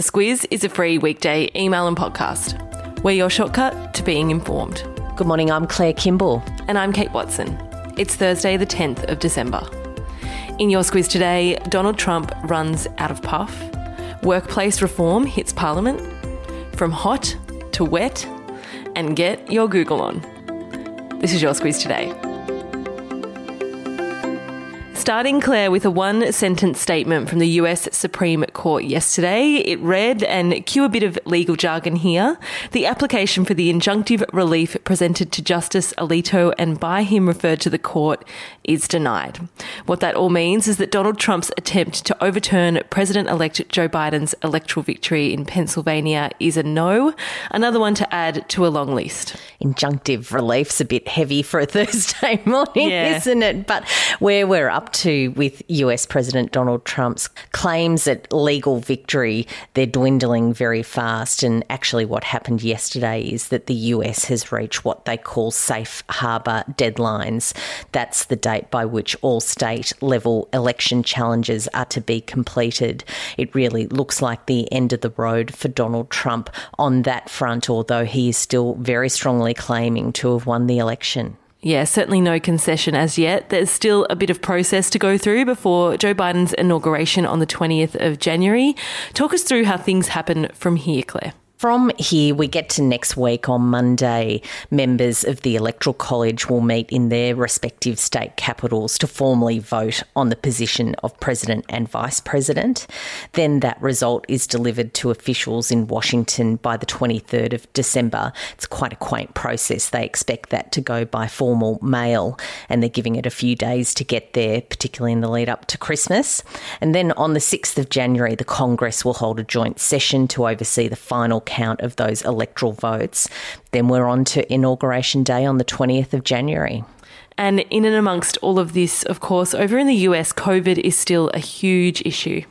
The Squiz is a free weekday email and podcast. We're your shortcut to being informed. Good morning, I'm Claire Kimball. And I'm Kate Watson. It's Thursday, the 10th of December. In your Squiz today, Donald Trump runs out of puff. Workplace reform hits Parliament. From hot to wet. And get your Google on. This is your Squiz today. Starting, Claire, with a one sentence statement from the US Supreme Court yesterday. It read, and cue a bit of legal jargon here the application for the injunctive relief presented to Justice Alito and by him referred to the court is denied. What that all means is that Donald Trump's attempt to overturn President elect Joe Biden's electoral victory in Pennsylvania is a no, another one to add to a long list. Injunctive relief's a bit heavy for a Thursday morning, yeah. isn't it? But where we're up to with US President Donald Trump's claims at legal victory, they're dwindling very fast. And actually, what happened yesterday is that the US has reached what they call safe harbour deadlines. That's the date by which all state level election challenges are to be completed. It really looks like the end of the road for Donald Trump on that front, although he is still very strongly claiming to have won the election. Yeah, certainly no concession as yet. There's still a bit of process to go through before Joe Biden's inauguration on the 20th of January. Talk us through how things happen from here, Claire. From here, we get to next week on Monday. Members of the Electoral College will meet in their respective state capitals to formally vote on the position of President and Vice President. Then that result is delivered to officials in Washington by the 23rd of December. It's quite a quaint process. They expect that to go by formal mail, and they're giving it a few days to get there, particularly in the lead up to Christmas. And then on the 6th of January, the Congress will hold a joint session to oversee the final count of those electoral votes. Then we're on to Inauguration Day on the 20th of January. And in and amongst all of this, of course, over in the US, COVID is still a huge issue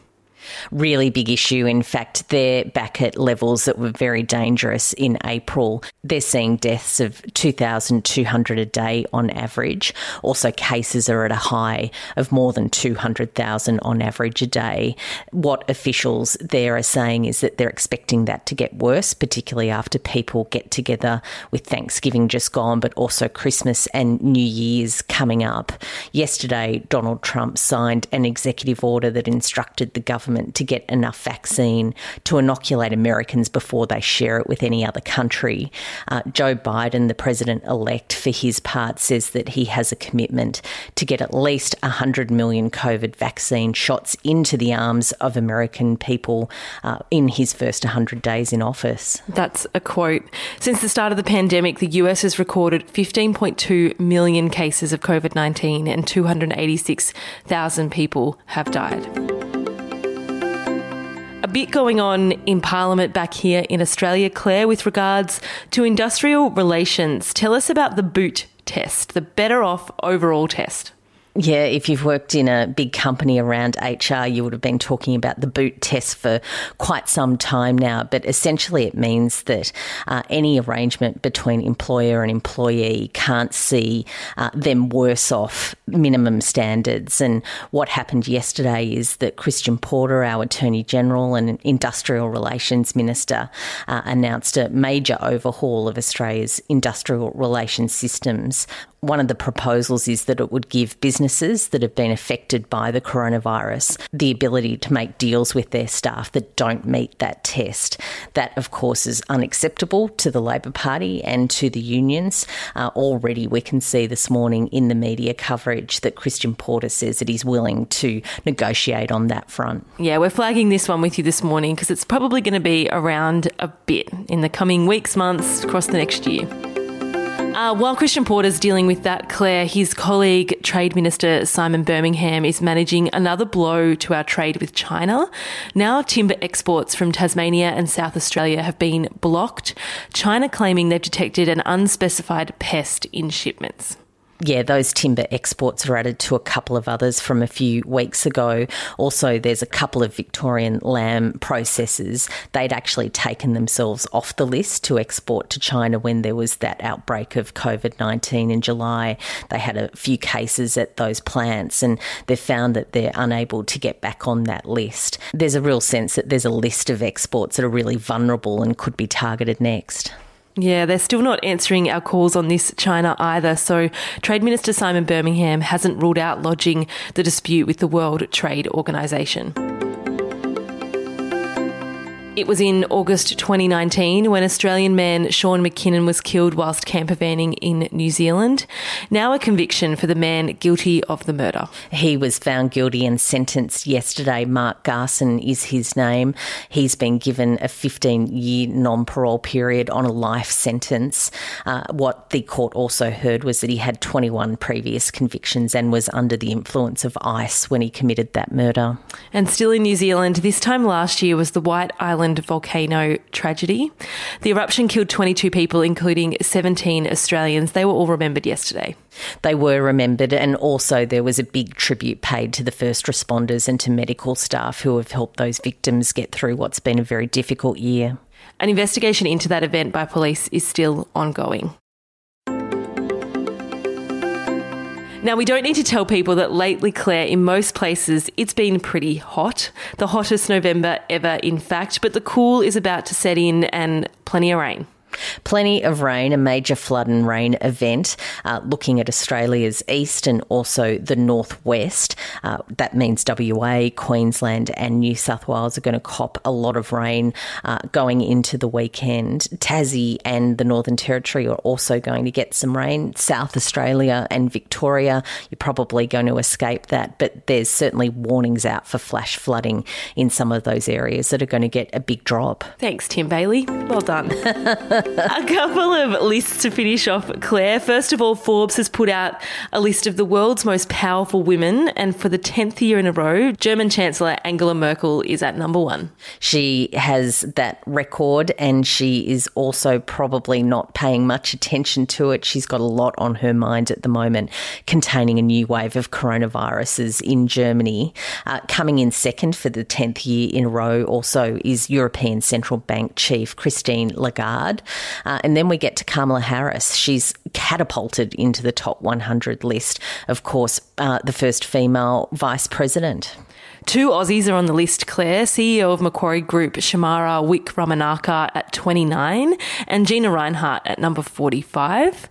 really big issue. In fact, they're back at levels that were very dangerous in April. They're seeing deaths of 2,200 a day on average. Also, cases are at a high of more than 200,000 on average a day. What officials there are saying is that they're expecting that to get worse, particularly after people get together with Thanksgiving just gone, but also Christmas and New Year's coming up. Yesterday, Donald Trump signed an executive order that instructed the government government to get enough vaccine to inoculate Americans before they share it with any other country. Uh, Joe Biden, the president elect, for his part, says that he has a commitment to get at least 100 million COVID vaccine shots into the arms of American people uh, in his first 100 days in office. That's a quote. Since the start of the pandemic, the US has recorded 15.2 million cases of COVID 19 and 286,000 people have died bit going on in Parliament back here in Australia, Claire, with regards to industrial relations. Tell us about the boot test, the better off overall test. Yeah, if you've worked in a big company around HR, you would have been talking about the boot test for quite some time now. But essentially, it means that uh, any arrangement between employer and employee can't see uh, them worse off minimum standards. And what happened yesterday is that Christian Porter, our Attorney General and Industrial Relations Minister, uh, announced a major overhaul of Australia's industrial relations systems one of the proposals is that it would give businesses that have been affected by the coronavirus the ability to make deals with their staff that don't meet that test. That, of course, is unacceptable to the Labor Party and to the unions. Uh, already, we can see this morning in the media coverage that Christian Porter says that he's willing to negotiate on that front. Yeah, we're flagging this one with you this morning because it's probably going to be around a bit in the coming weeks, months, across the next year. Uh, while Christian Porter's dealing with that, Claire, his colleague, Trade Minister Simon Birmingham, is managing another blow to our trade with China. Now, timber exports from Tasmania and South Australia have been blocked, China claiming they've detected an unspecified pest in shipments. Yeah, those timber exports are added to a couple of others from a few weeks ago. Also, there's a couple of Victorian lamb processors. They'd actually taken themselves off the list to export to China when there was that outbreak of COVID 19 in July. They had a few cases at those plants and they've found that they're unable to get back on that list. There's a real sense that there's a list of exports that are really vulnerable and could be targeted next. Yeah, they're still not answering our calls on this China either. So, Trade Minister Simon Birmingham hasn't ruled out lodging the dispute with the World Trade Organization. It was in August 2019 when Australian man Sean McKinnon was killed whilst campervanning in New Zealand. Now a conviction for the man guilty of the murder. He was found guilty and sentenced yesterday. Mark Garson is his name. He's been given a 15 year non parole period on a life sentence. Uh, what the court also heard was that he had 21 previous convictions and was under the influence of ice when he committed that murder. And still in New Zealand, this time last year was the White Island Island volcano tragedy. The eruption killed 22 people, including 17 Australians. They were all remembered yesterday. They were remembered, and also there was a big tribute paid to the first responders and to medical staff who have helped those victims get through what's been a very difficult year. An investigation into that event by police is still ongoing. Now, we don't need to tell people that lately, Claire, in most places, it's been pretty hot. The hottest November ever, in fact, but the cool is about to set in and plenty of rain. Plenty of rain, a major flood and rain event uh, looking at Australia's east and also the northwest. Uh, that means WA, Queensland, and New South Wales are going to cop a lot of rain uh, going into the weekend. Tassie and the Northern Territory are also going to get some rain. South Australia and Victoria, you're probably going to escape that, but there's certainly warnings out for flash flooding in some of those areas that are going to get a big drop. Thanks, Tim Bailey. Well done. a couple of lists to finish off, Claire. First of all, Forbes has put out a list of the world's most powerful women, and for the 10th year in a row, German Chancellor Angela Merkel is at number one. She has that record, and she is also probably not paying much attention to it. She's got a lot on her mind at the moment, containing a new wave of coronaviruses in Germany. Uh, coming in second for the 10th year in a row also is European Central Bank Chief Christine Lagarde. Uh, and then we get to Kamala Harris. She's catapulted into the top 100 list. Of course, uh, the first female vice president. Two Aussies are on the list, Claire. CEO of Macquarie Group, Shemara Wickramanayake at 29 and Gina Rinehart at number 45.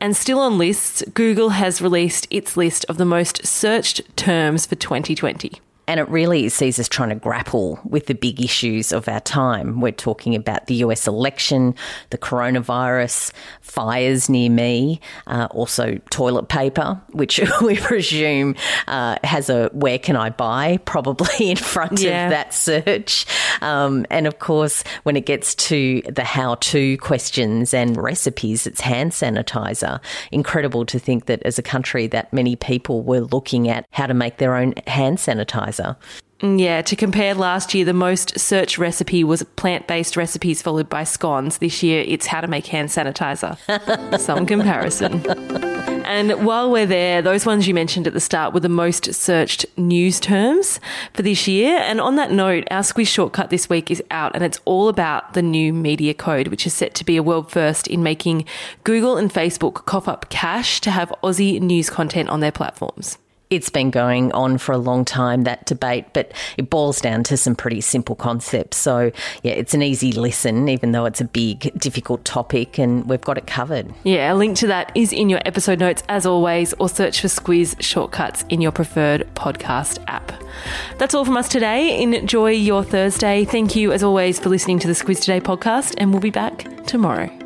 And still on lists, Google has released its list of the most searched terms for 2020. And it really sees us trying to grapple with the big issues of our time. We're talking about the US election, the coronavirus, fires near me, uh, also toilet paper, which we presume uh, has a where can I buy probably in front yeah. of that search. Um, and of course, when it gets to the how to questions and recipes, it's hand sanitizer. Incredible to think that as a country, that many people were looking at how to make their own hand sanitizer Yeah, to compare last year, the most searched recipe was plant based recipes followed by scones. This year, it's how to make hand sanitizer. Some comparison. And while we're there, those ones you mentioned at the start were the most searched news terms for this year. And on that note, our Squiz Shortcut this week is out and it's all about the new media code, which is set to be a world first in making Google and Facebook cough up cash to have Aussie news content on their platforms. It's been going on for a long time, that debate, but it boils down to some pretty simple concepts. So, yeah, it's an easy listen, even though it's a big, difficult topic, and we've got it covered. Yeah, a link to that is in your episode notes, as always, or search for Squiz Shortcuts in your preferred podcast app. That's all from us today. Enjoy your Thursday. Thank you, as always, for listening to the Squiz Today podcast, and we'll be back tomorrow.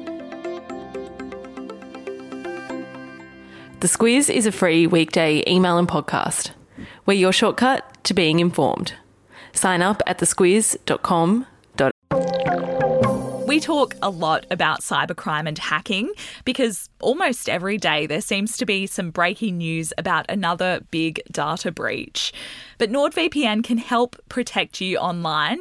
The Squiz is a free weekday email and podcast. We're your shortcut to being informed. Sign up at thesquiz.com. We talk a lot about cybercrime and hacking because almost every day there seems to be some breaking news about another big data breach. But NordVPN can help protect you online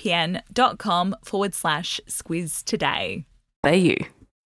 nordvpn.com forward slash squiz today. Are you?